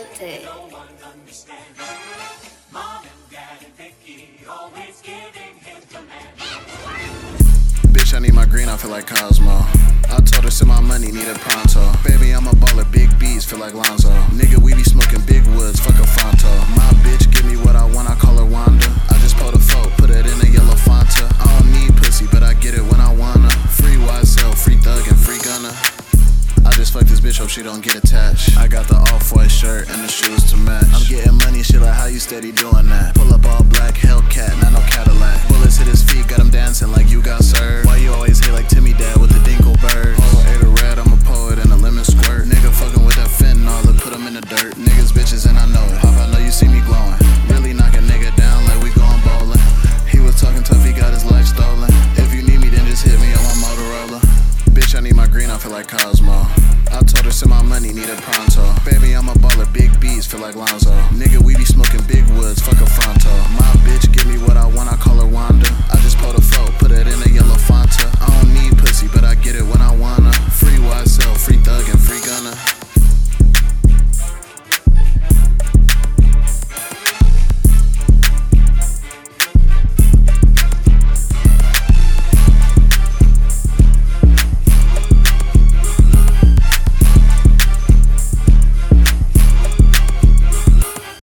Salte. Bitch, I need my green, I feel like Cosmo. I told her, send my money, need it pronto. Baby, I'm a baller, big B's, feel like Lonzo. Bitch, hope she don't get attached. I got the off-white shirt and the shoes to match. I'm getting money, shit like how you steady doing that. Pull up all black Hellcat, not no Cadillac. Bullets hit his feet, got him dancing like you got served. Why you always hate like Timmy Dad with the Dinkleberg? Oh, ate a rat, I'm a poet and a lemon squirt. Nigga fucking with that fentanyl, to put him in the dirt. Niggas bitches and I know it. Pop, I know you see me glowing. Really knock a nigga down like we going bowling. He was talking tough, he got his life stolen. If you need me, then just hit me on my Motorola. Bitch, I need my green, I feel like Cosmo. Told my money, need it pronto. Baby, I'm a baller, big beats, feel like Lonzo. Nigga, we be smoking big woods,